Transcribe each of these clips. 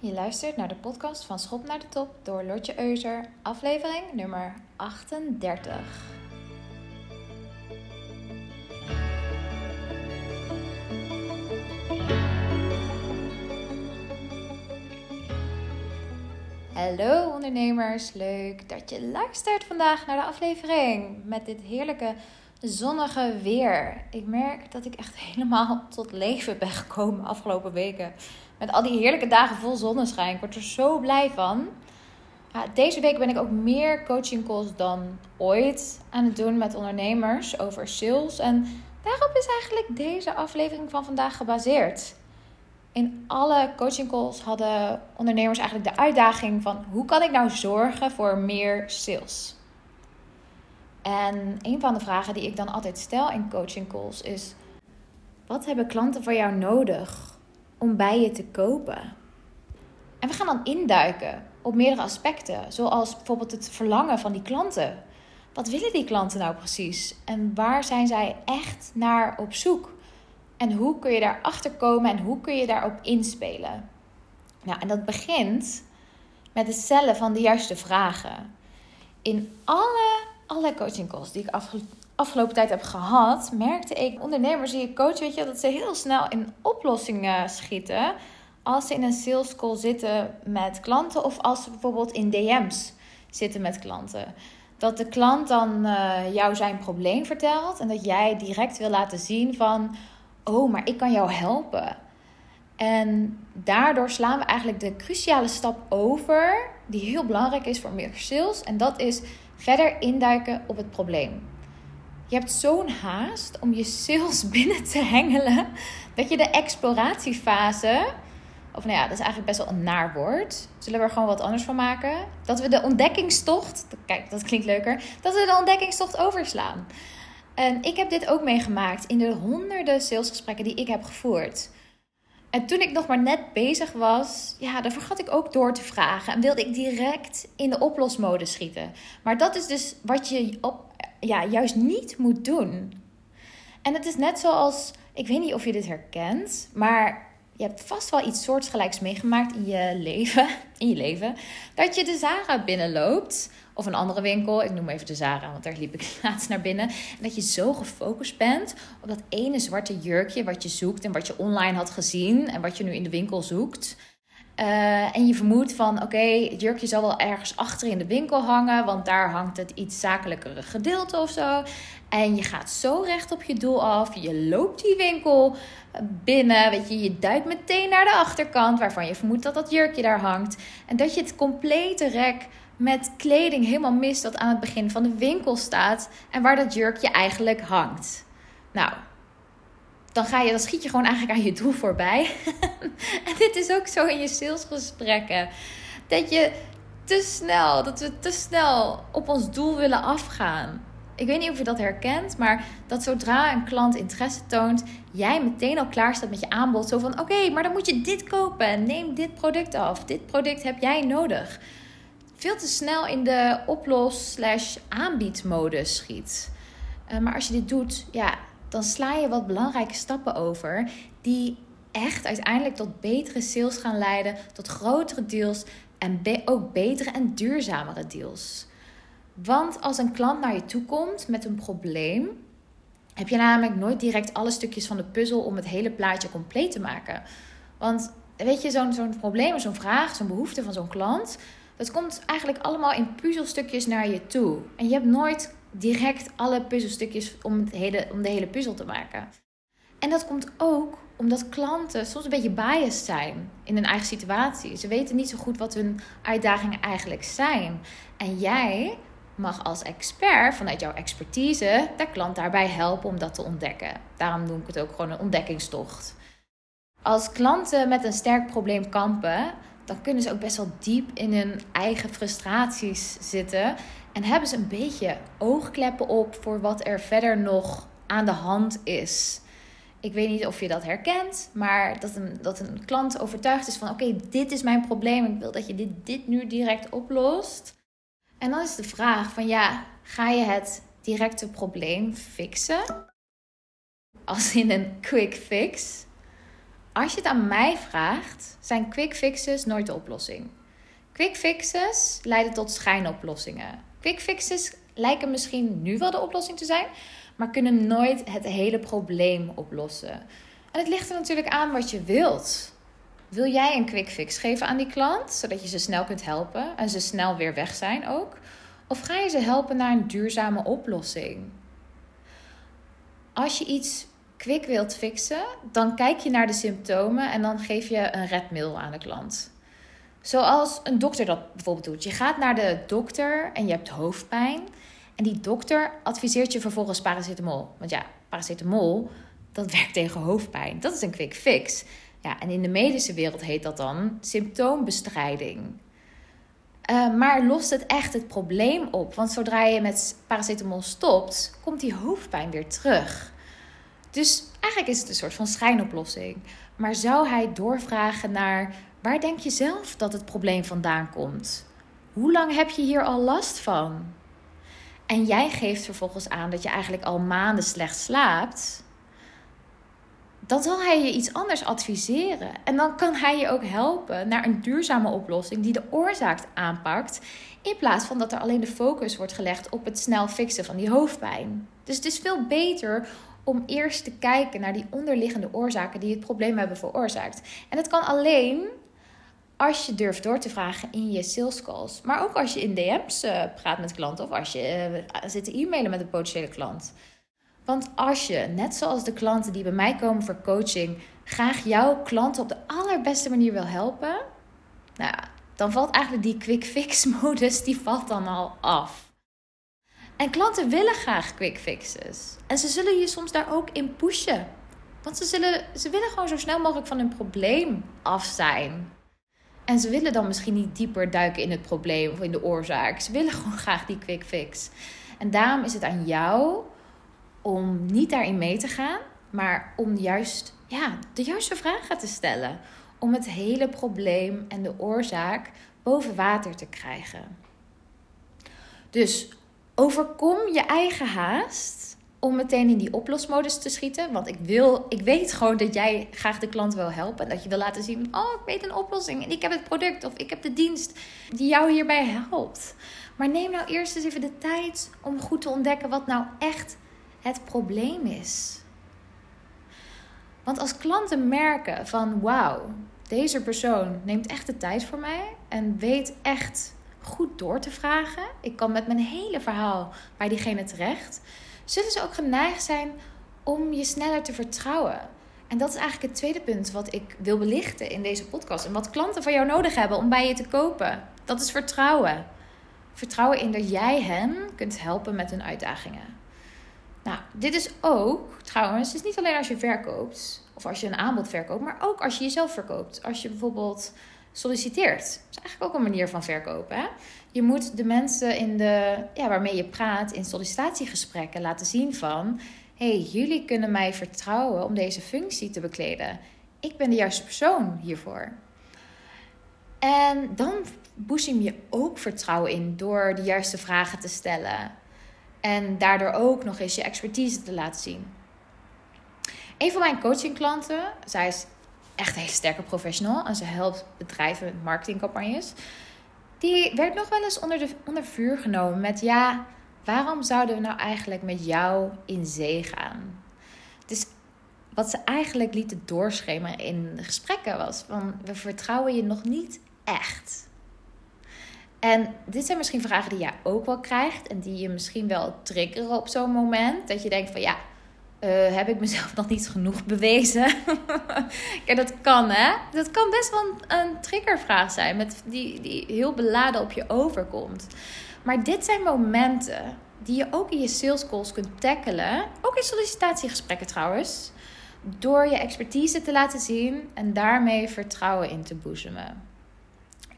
Je luistert naar de podcast van Schop naar de Top door Lotje Euser, aflevering nummer 38. Hallo ondernemers, leuk dat je luistert vandaag naar de aflevering met dit heerlijke zonnige weer. Ik merk dat ik echt helemaal tot leven ben gekomen afgelopen weken. Met al die heerlijke dagen vol zonneschijn. Ik word er zo blij van. Ja, deze week ben ik ook meer coaching calls dan ooit aan het doen met ondernemers over sales. En daarop is eigenlijk deze aflevering van vandaag gebaseerd. In alle coaching calls hadden ondernemers eigenlijk de uitdaging van hoe kan ik nou zorgen voor meer sales? En een van de vragen die ik dan altijd stel in coaching calls is: wat hebben klanten voor jou nodig om bij je te kopen? En we gaan dan induiken op meerdere aspecten, zoals bijvoorbeeld het verlangen van die klanten. Wat willen die klanten nou precies? En waar zijn zij echt naar op zoek? En hoe kun je daarachter komen en hoe kun je daarop inspelen? Nou, en dat begint met het stellen van de juiste vragen. In alle alle coaching calls die ik afgelopen tijd heb gehad, merkte ik ondernemers die ik coach, weet je, dat ze heel snel in oplossingen schieten. Als ze in een sales call zitten met klanten of als ze bijvoorbeeld in DM's zitten met klanten. Dat de klant dan uh, jou zijn probleem vertelt en dat jij direct wil laten zien van, oh, maar ik kan jou helpen. En daardoor slaan we eigenlijk de cruciale stap over, die heel belangrijk is voor meer sales. En dat is verder induiken op het probleem. Je hebt zo'n haast om je sales binnen te hengelen dat je de exploratiefase, of nou ja, dat is eigenlijk best wel een naar woord. Zullen we er gewoon wat anders van maken? Dat we de ontdekkingstocht, kijk, dat klinkt leuker, dat we de ontdekkingstocht overslaan. En ik heb dit ook meegemaakt in de honderden salesgesprekken die ik heb gevoerd. En toen ik nog maar net bezig was, ja, dan vergat ik ook door te vragen. En wilde ik direct in de oplosmode schieten. Maar dat is dus wat je op, ja, juist niet moet doen. En het is net zoals, ik weet niet of je dit herkent, maar je hebt vast wel iets soortgelijks meegemaakt in je leven. In je leven dat je de Zara binnenloopt of een andere winkel. Ik noem even de Zara, want daar liep ik laatst naar binnen. En dat je zo gefocust bent op dat ene zwarte jurkje wat je zoekt en wat je online had gezien en wat je nu in de winkel zoekt. Uh, en je vermoedt van oké, het jurkje zal wel ergens achter in de winkel hangen, want daar hangt het iets zakelijkere gedeelte of zo. En je gaat zo recht op je doel af. Je loopt die winkel binnen. Weet je, je duikt meteen naar de achterkant waarvan je vermoedt dat dat jurkje daar hangt. En dat je het complete rek met kleding helemaal mist dat aan het begin van de winkel staat en waar dat jurkje eigenlijk hangt. Nou, dan, ga je, dan schiet je gewoon eigenlijk aan je doel voorbij. en dit is ook zo in je salesgesprekken. Dat je te snel, dat we te snel op ons doel willen afgaan. Ik weet niet of je dat herkent, maar dat zodra een klant interesse toont, jij meteen al klaar staat met je aanbod. Zo van: oké, maar dan moet je dit kopen. Neem dit product af. Dit product heb jij nodig veel te snel in de oplos-aanbiedmodus schiet. Uh, maar als je dit doet, ja, dan sla je wat belangrijke stappen over die echt uiteindelijk tot betere sales gaan leiden, tot grotere deals en ook betere en duurzamere deals. Want als een klant naar je toe komt met een probleem, heb je namelijk nooit direct alle stukjes van de puzzel om het hele plaatje compleet te maken. Want weet je, zo'n zo'n probleem, zo'n vraag, zo'n behoefte van zo'n klant, dat komt eigenlijk allemaal in puzzelstukjes naar je toe. En je hebt nooit direct alle puzzelstukjes om, het hele, om de hele puzzel te maken. En dat komt ook omdat klanten soms een beetje biased zijn in hun eigen situatie. Ze weten niet zo goed wat hun uitdagingen eigenlijk zijn. En jij mag als expert vanuit jouw expertise de klant daarbij helpen om dat te ontdekken. Daarom noem ik het ook gewoon een ontdekkingstocht. Als klanten met een sterk probleem kampen, dan kunnen ze ook best wel diep in hun eigen frustraties zitten. En hebben ze een beetje oogkleppen op voor wat er verder nog aan de hand is. Ik weet niet of je dat herkent, maar dat een, dat een klant overtuigd is van: oké, dit is mijn probleem. Ik wil dat je dit, dit nu direct oplost. En dan is de vraag: van ja, ga je het directe probleem fixen? Als in een quick fix als je het aan mij vraagt, zijn quick fixes nooit de oplossing. Quick fixes leiden tot schijnoplossingen. Quick fixes lijken misschien nu wel de oplossing te zijn, maar kunnen nooit het hele probleem oplossen. En het ligt er natuurlijk aan wat je wilt. Wil jij een quick fix geven aan die klant, zodat je ze snel kunt helpen en ze snel weer weg zijn ook? Of ga je ze helpen naar een duurzame oplossing? Als je iets quick wilt fixen, dan kijk je naar de symptomen en dan geef je een redmiddel aan de klant. Zoals een dokter dat bijvoorbeeld doet. Je gaat naar de dokter en je hebt hoofdpijn. En die dokter adviseert je vervolgens paracetamol. Want ja, paracetamol, dat werkt tegen hoofdpijn. Dat is een quick fix. Ja, en in de medische wereld heet dat dan symptoombestrijding. Uh, maar lost het echt het probleem op? Want zodra je met paracetamol stopt, komt die hoofdpijn weer terug. Dus eigenlijk is het een soort van schijnoplossing. Maar zou hij doorvragen naar waar denk je zelf dat het probleem vandaan komt? Hoe lang heb je hier al last van? En jij geeft vervolgens aan dat je eigenlijk al maanden slecht slaapt. Dan zal hij je iets anders adviseren. En dan kan hij je ook helpen naar een duurzame oplossing die de oorzaak aanpakt. In plaats van dat er alleen de focus wordt gelegd op het snel fixen van die hoofdpijn. Dus het is veel beter om eerst te kijken naar die onderliggende oorzaken die het probleem hebben veroorzaakt. En het kan alleen als je durft door te vragen in je sales calls. Maar ook als je in DM's eh, praat met klanten of als je uh, zit te e-mailen met een potentiële klant. Want als je, net zoals de klanten die bij mij komen voor coaching, graag jouw klanten op de allerbeste manier wil helpen, nou, dan valt eigenlijk die quick fix modus, die valt dan al af. En klanten willen graag quick fixes. En ze zullen je soms daar ook in pushen. Want ze, zullen, ze willen gewoon zo snel mogelijk van hun probleem af zijn. En ze willen dan misschien niet dieper duiken in het probleem of in de oorzaak. Ze willen gewoon graag die quick fix. En daarom is het aan jou om niet daarin mee te gaan, maar om juist ja, de juiste vragen te stellen. Om het hele probleem en de oorzaak boven water te krijgen. Dus overkom je eigen haast om meteen in die oplosmodus te schieten. Want ik, wil, ik weet gewoon dat jij graag de klant wil helpen. En dat je wil laten zien: oh, ik weet een oplossing. En ik heb het product of ik heb de dienst die jou hierbij helpt. Maar neem nou eerst eens even de tijd om goed te ontdekken wat nou echt het probleem is. Want als klanten merken van wauw, deze persoon neemt echt de tijd voor mij en weet echt goed door te vragen. Ik kan met mijn hele verhaal bij diegene terecht. Zullen ze ook geneigd zijn om je sneller te vertrouwen? En dat is eigenlijk het tweede punt wat ik wil belichten in deze podcast. En wat klanten van jou nodig hebben om bij je te kopen. Dat is vertrouwen. Vertrouwen in dat jij hen kunt helpen met hun uitdagingen. Nou, dit is ook trouwens, het is niet alleen als je verkoopt of als je een aanbod verkoopt, maar ook als je jezelf verkoopt. Als je bijvoorbeeld solliciteert. Dat is eigenlijk ook een manier van verkopen. Hè? Je moet de mensen in de, ja, waarmee je praat in sollicitatiegesprekken laten zien van... hey, jullie kunnen mij vertrouwen om deze functie te bekleden. Ik ben de juiste persoon hiervoor. En dan boezem je ook vertrouwen in door de juiste vragen te stellen. En daardoor ook nog eens je expertise te laten zien. Een van mijn coachingklanten, zij is echt een hele sterke professional en ze helpt bedrijven met marketingcampagnes. Die werd nog wel eens onder, de, onder vuur genomen met: ja, waarom zouden we nou eigenlijk met jou in zee gaan? Dus wat ze eigenlijk lieten doorschemeren in gesprekken was: van we vertrouwen je nog niet echt. En dit zijn misschien vragen die jij ook wel krijgt en die je misschien wel triggeren op zo'n moment. Dat je denkt van ja, uh, heb ik mezelf nog niet genoeg bewezen? ja, dat kan hè. Dat kan best wel een, triggervraag zijn met die, die heel beladen op je overkomt. Maar dit zijn momenten die je ook in je sales calls kunt tackelen. Ook in sollicitatiegesprekken trouwens. Door je expertise te laten zien en daarmee vertrouwen in te boezemen.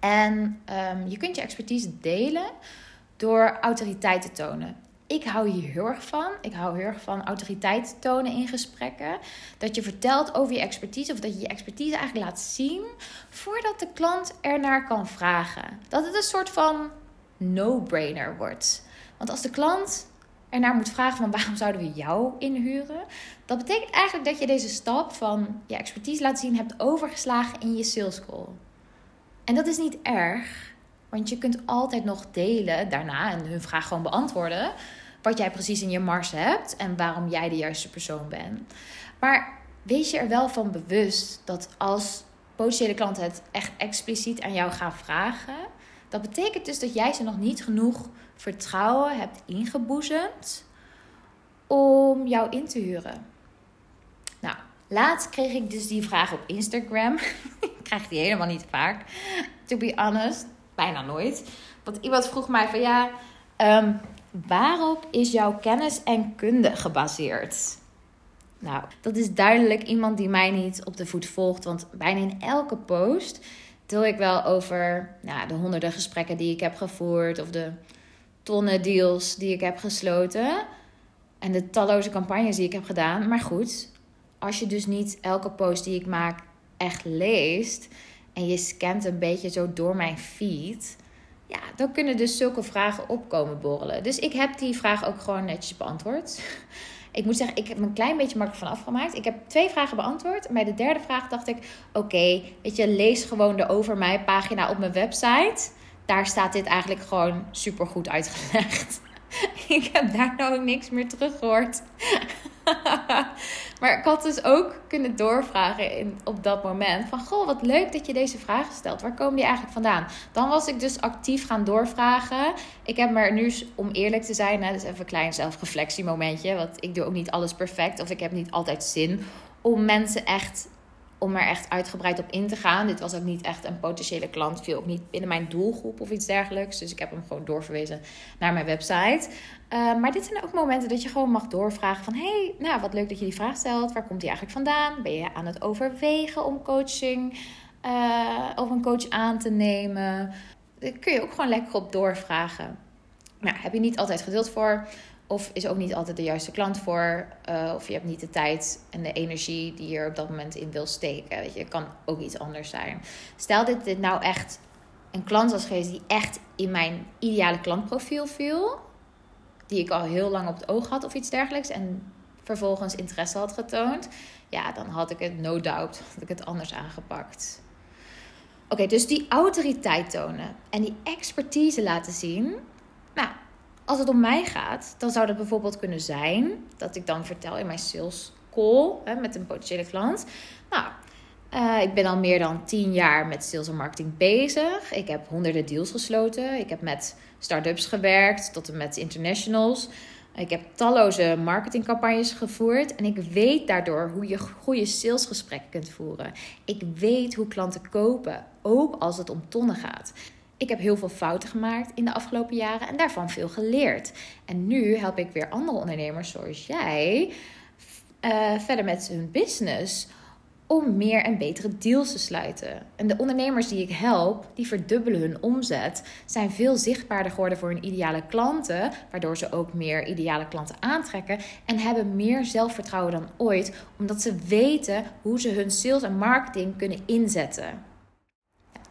En um, je kunt je expertise delen door autoriteit te tonen ik hou hier heel erg van. Ik hou heel erg van autoriteit tonen in gesprekken. Dat je vertelt over je expertise of dat je je expertise eigenlijk laat zien voordat de klant ernaar kan vragen. Dat het een soort van no-brainer wordt. Want als de klant ernaar moet vragen van waarom zouden we jou inhuren. Dat betekent eigenlijk dat je deze stap van je expertise laten zien hebt overgeslagen in je sales call. En dat is niet erg, want je kunt altijd nog delen daarna en hun vraag gewoon beantwoorden. Wat jij precies in je mars hebt en waarom jij de juiste persoon bent. Maar wees je er wel van bewust dat als potentiële klanten het echt expliciet aan jou gaan vragen, dat betekent dus dat jij ze nog niet genoeg vertrouwen hebt ingeboezemd om jou in te huren. Nou, laatst kreeg ik dus die vraag op Instagram. ik krijg die helemaal niet vaak, to be honest. Bijna nooit. Want iemand vroeg mij van ja, um, waarop is jouw kennis en kunde gebaseerd? Nou, dat is duidelijk iemand die mij niet op de voet volgt. Want bijna in elke post deel ik wel over nou, de honderden gesprekken die ik heb gevoerd. Of de tonnen deals die ik heb gesloten. En de talloze campagnes die ik heb gedaan. Maar goed, als je dus niet elke post die ik maak echt leest. En je scant een beetje zo door mijn feed. Ja, dan kunnen dus zulke vragen opkomen borrelen. Dus ik heb die vraag ook gewoon netjes beantwoord. Ik moet zeggen, ik heb me een klein beetje makkelijk van afgemaakt. Ik heb twee vragen beantwoord. Bij de derde vraag dacht ik: Oké, weet je, lees gewoon de Over Mij pagina op mijn website. Daar staat dit eigenlijk gewoon super goed uitgelegd. ik heb daar nou niks meer teruggehoord. maar ik had dus ook kunnen doorvragen in, op dat moment. Van, goh, wat leuk dat je deze vragen stelt. Waar komen die eigenlijk vandaan? Dan was ik dus actief gaan doorvragen. Ik heb maar nu, om eerlijk te zijn, dus even een klein zelfreflectiemomentje. Want ik doe ook niet alles perfect. Of ik heb niet altijd zin om mensen echt om er echt uitgebreid op in te gaan. Dit was ook niet echt een potentiële klant, viel ook niet binnen mijn doelgroep of iets dergelijks. Dus ik heb hem gewoon doorverwezen naar mijn website. Uh, maar dit zijn ook momenten dat je gewoon mag doorvragen van... hey, nou, wat leuk dat je die vraag stelt. Waar komt die eigenlijk vandaan? Ben je aan het overwegen om coaching uh, of een coach aan te nemen? Daar kun je ook gewoon lekker op doorvragen. Nou, heb je niet altijd geduld voor... Of is ook niet altijd de juiste klant voor. Uh, of je hebt niet de tijd en de energie die je er op dat moment in wil steken. Weet je, kan ook iets anders zijn. Stel dit, dit nou echt een klant was geweest die echt in mijn ideale klantprofiel viel. Die ik al heel lang op het oog had of iets dergelijks. En vervolgens interesse had getoond. Ja, dan had ik het no doubt had ik het anders aangepakt. Oké, dus die autoriteit tonen en die expertise laten zien. Nou, als het om mij gaat, dan zou dat bijvoorbeeld kunnen zijn dat ik dan vertel in mijn sales call hè, met een potentiële klant. Nou, uh, ik ben al meer dan 10 jaar met sales en marketing bezig. Ik heb honderden deals gesloten. Ik heb met start-ups gewerkt tot en met internationals. Ik heb talloze marketingcampagnes gevoerd en ik weet daardoor hoe je goede salesgesprekken kunt voeren. Ik weet hoe klanten kopen, ook als het om tonnen gaat. Ik heb heel veel fouten gemaakt in de afgelopen jaren en daarvan veel geleerd. En nu help ik weer andere ondernemers zoals jij uh, verder met hun business om meer en betere deals te sluiten. En de ondernemers die ik help, die verdubbelen hun omzet, zijn veel zichtbaarder geworden voor hun ideale klanten, waardoor ze ook meer ideale klanten aantrekken en hebben meer zelfvertrouwen dan ooit, omdat ze weten hoe ze hun sales en marketing kunnen inzetten.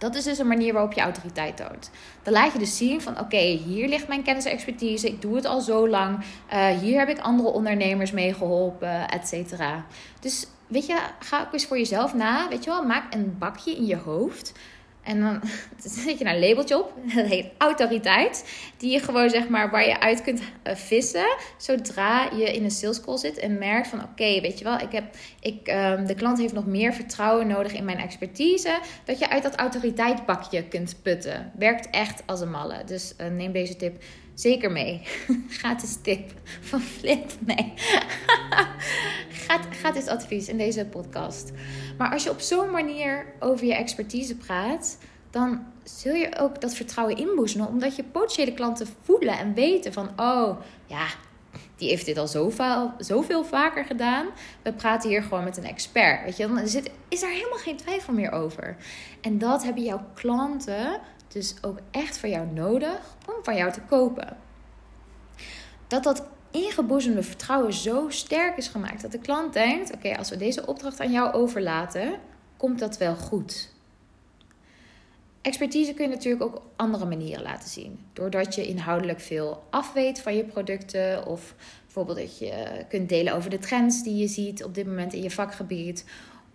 Dat is dus een manier waarop je autoriteit toont. Dan laat je dus zien van oké, hier ligt mijn kennis en expertise. Ik doe het al zo lang. Uh, hier heb ik andere ondernemers mee geholpen, et cetera. Dus weet je, ga ook eens voor jezelf na. Weet je wel, maak een bakje in je hoofd en dan zet je een labeltje op. Dat heet autoriteit. Die je gewoon zeg maar waar je uit kunt eh, vissen. Zodra je in een sales call zit en merkt van oké, weet je wel, ik heb, ik, um, de klant heeft nog meer vertrouwen nodig in mijn expertise. Dat je uit dat autoriteitbakje kunt putten. Werkt echt als een malle. Dus uh, neem deze tip zeker mee. Gratis tip van Flip. Nee. gratis advies in deze podcast. Maar als je op zo'n manier over je expertise praat, dan zul je ook dat vertrouwen inboezemen. Omdat je potentiële klanten voelen en weten van, oh ja, die heeft dit al zoveel, zoveel vaker gedaan. We praten hier gewoon met een expert. Weet je, dan is daar helemaal geen twijfel meer over. En dat hebben jouw klanten dus ook echt voor jou nodig om van jou te kopen. Dat dat ingeboezemde vertrouwen zo sterk is gemaakt dat de klant denkt: oké, als we deze opdracht aan jou overlaten, komt dat wel goed. Expertise kun je natuurlijk ook op andere manieren laten zien. Doordat je inhoudelijk veel afweet van je producten. Of bijvoorbeeld dat je kunt delen over de trends die je ziet op dit moment in je vakgebied.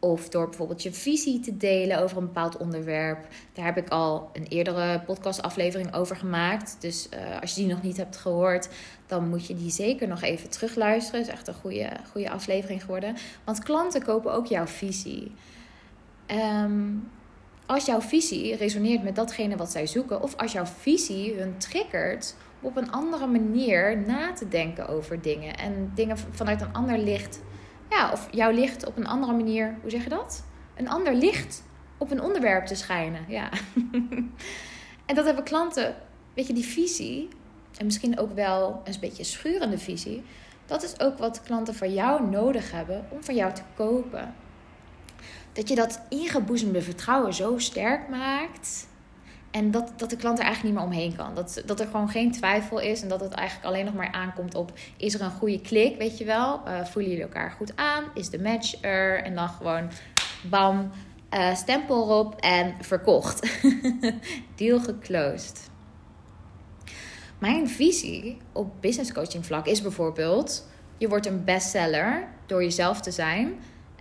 Of door bijvoorbeeld je visie te delen over een bepaald onderwerp. Daar heb ik al een eerdere podcastaflevering over gemaakt. Dus uh, als je die nog niet hebt gehoord, dan moet je die zeker nog even terugluisteren. Het is echt een goede, goede aflevering geworden. Want klanten kopen ook jouw visie. Um, als jouw visie resoneert met datgene wat zij zoeken, of als jouw visie hun triggert op een andere manier na te denken over dingen en dingen vanuit een ander licht, ja, of jouw licht op een andere manier, hoe zeg je dat? Een ander licht op een onderwerp te schijnen, ja. en dat hebben klanten, weet je, die visie, en misschien ook wel een beetje schurende visie, dat is ook wat klanten van jou nodig hebben om van jou te kopen dat je dat ingeboezemde vertrouwen zo sterk maakt. En dat, dat de klant er eigenlijk niet meer omheen kan. Dat, dat er gewoon geen twijfel is. En dat het eigenlijk alleen nog maar aankomt op: is er een goede klik, weet je wel? Uh, voelen jullie elkaar goed aan? Is de match er? En dan gewoon bam, uh, stempel erop en verkocht. Deal geclosed. Mijn visie op business coaching vlak is bijvoorbeeld: je wordt een bestseller door jezelf te zijn.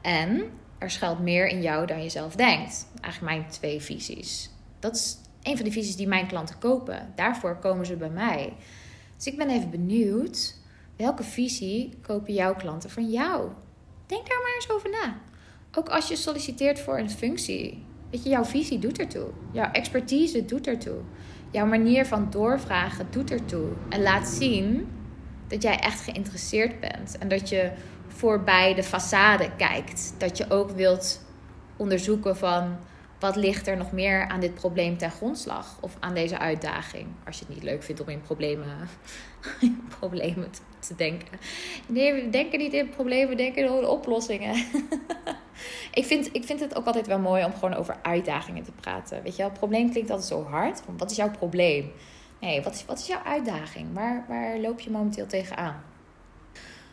En er schuilt meer in jou dan je zelf denkt. Eigenlijk mijn twee visies. Dat is een van de visies die mijn klanten kopen. Daarvoor komen ze bij mij. Dus ik ben even benieuwd, welke visie kopen jouw klanten van jou? Denk daar maar eens over na. Ook als je solliciteert voor een functie. Weet je, jouw visie doet ertoe. Jouw expertise doet ertoe. Jouw manier van doorvragen doet ertoe. En laat zien dat jij echt geïnteresseerd bent. En dat je voorbij de façade kijkt. Dat je ook wilt onderzoeken van wat ligt er nog meer aan dit probleem ten grondslag of aan deze uitdaging. Als je het niet leuk vindt om in problemen, problemen te, denken. Nee, we denken niet in problemen, we denken in oplossingen. ik, vind, ik vind het ook altijd wel mooi om gewoon over uitdagingen te praten. Weet je wel, probleem klinkt altijd zo hard. Wat is jouw probleem? Nee, wat is, wat is jouw uitdaging? Waar, waar loop je momenteel tegenaan?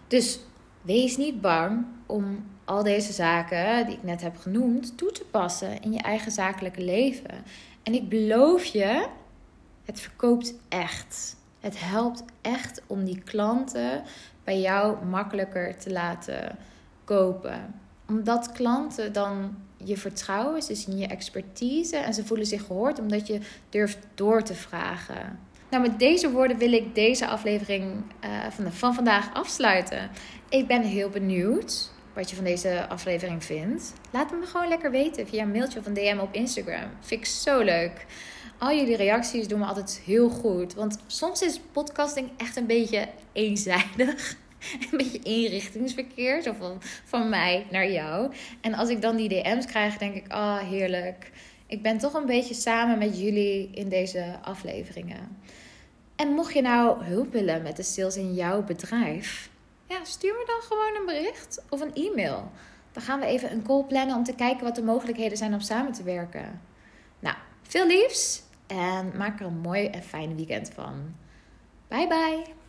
Dus Wees niet bang om al deze zaken die ik net heb genoemd toe te passen in je eigen zakelijke leven. En ik beloof je, het verkoopt echt. Het helpt echt om die klanten bij jou makkelijker te laten kopen. Omdat klanten dan je vertrouwen, ze zien je expertise en ze voelen zich gehoord omdat je durft door te vragen. Nou, met deze woorden wil ik deze aflevering uh, van, van vandaag afsluiten. Ik ben heel benieuwd wat je van deze aflevering vindt. Laat me gewoon lekker weten via een mailtje of een DM op Instagram. Vind ik zo leuk. Al jullie reacties doen me altijd heel goed. Want soms is podcasting echt een beetje eenzijdig. Een beetje inrichtingsverkeer. Zo van, van mij naar jou. En als ik dan die DM's krijg, denk ik: ah, oh, heerlijk. Ik ben toch een beetje samen met jullie in deze afleveringen. En mocht je nou hulp willen met de sales in jouw bedrijf, ja, stuur me dan gewoon een bericht of een e-mail. Dan gaan we even een call plannen om te kijken wat de mogelijkheden zijn om samen te werken. Nou, veel liefs en maak er een mooi en fijn weekend van. Bye bye.